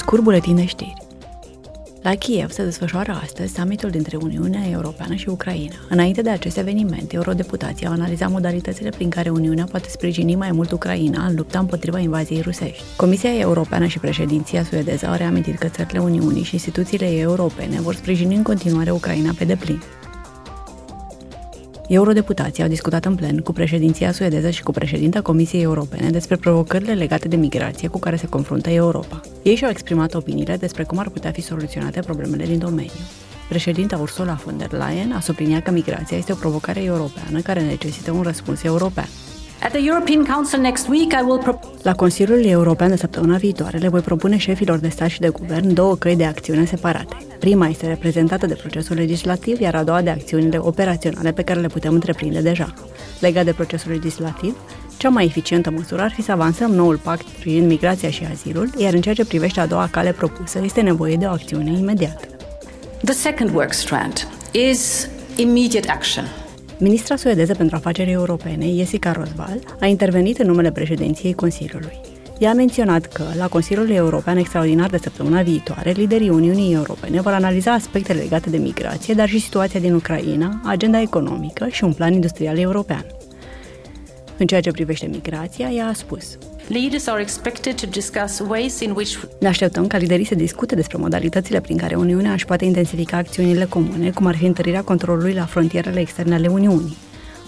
Scurt buletin de știri. La Kiev se desfășoară astăzi summitul dintre Uniunea Europeană și Ucraina. Înainte de acest eveniment, eurodeputații au analizat modalitățile prin care Uniunea poate sprijini mai mult Ucraina în lupta împotriva invaziei rusești. Comisia Europeană și președinția suedeză au reamintit că țările Uniunii și instituțiile europene vor sprijini în continuare Ucraina pe deplin. Eurodeputații au discutat în plen cu președinția suedeză și cu președinta Comisiei Europene despre provocările legate de migrație cu care se confruntă Europa. Ei și-au exprimat opiniile despre cum ar putea fi soluționate problemele din domeniu. Președinta Ursula von der Leyen a subliniat că migrația este o provocare europeană care necesită un răspuns european. At the European Council next week, I will La Consiliul European de săptămâna viitoare le voi propune șefilor de stat și de guvern două căi de acțiune separate. Prima este reprezentată de procesul legislativ, iar a doua de acțiunile operaționale pe care le putem întreprinde deja. Legat de procesul legislativ, cea mai eficientă măsură ar fi să avansăm noul pact privind migrația și azilul, iar în ceea ce privește a doua cale propusă, este nevoie de o acțiune imediată. The second work strand is immediate action. Ministra suedeză pentru afaceri europene, Jessica Rosval, a intervenit în numele președinției Consiliului. Ea a menționat că, la Consiliul European Extraordinar de săptămâna viitoare, liderii Uniunii Europene vor analiza aspectele legate de migrație, dar și situația din Ucraina, agenda economică și un plan industrial european. În ceea ce privește migrația, ea a spus Leaders are expected to discuss ways in which Ne așteptăm ca liderii să discute despre modalitățile prin care Uniunea își poate intensifica acțiunile comune, cum ar fi întărirea controlului la frontierele externe ale Uniunii.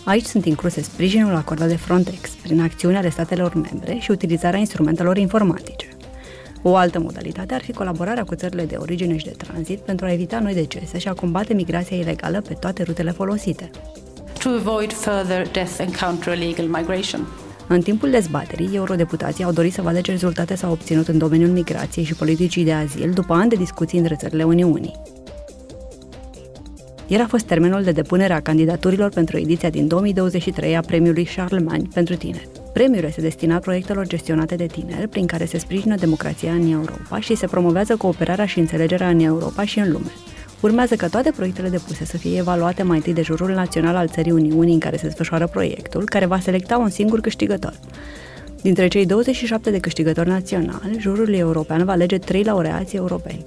Aici sunt incluse sprijinul acordat de Frontex prin acțiuni ale statelor membre și utilizarea instrumentelor informatice. O altă modalitate ar fi colaborarea cu țările de origine și de tranzit pentru a evita noi decese și a combate migrația ilegală pe toate rutele folosite. To avoid further death and counter illegal migration. În timpul dezbaterii, eurodeputații au dorit să vadă ce rezultate s-au obținut în domeniul migrației și politicii de azil după ani de discuții între țările Uniunii. Ieri a fost termenul de depunere a candidaturilor pentru ediția din 2023 a premiului Charlemagne pentru tineri. Premiul este destinat proiectelor gestionate de tineri, prin care se sprijină democrația în Europa și se promovează cooperarea și înțelegerea în Europa și în lume. Urmează ca toate proiectele depuse să fie evaluate mai întâi de jurul național al țării Uniunii în care se desfășoară proiectul, care va selecta un singur câștigător. Dintre cei 27 de câștigători naționali, jurul european va alege trei laureați europeni.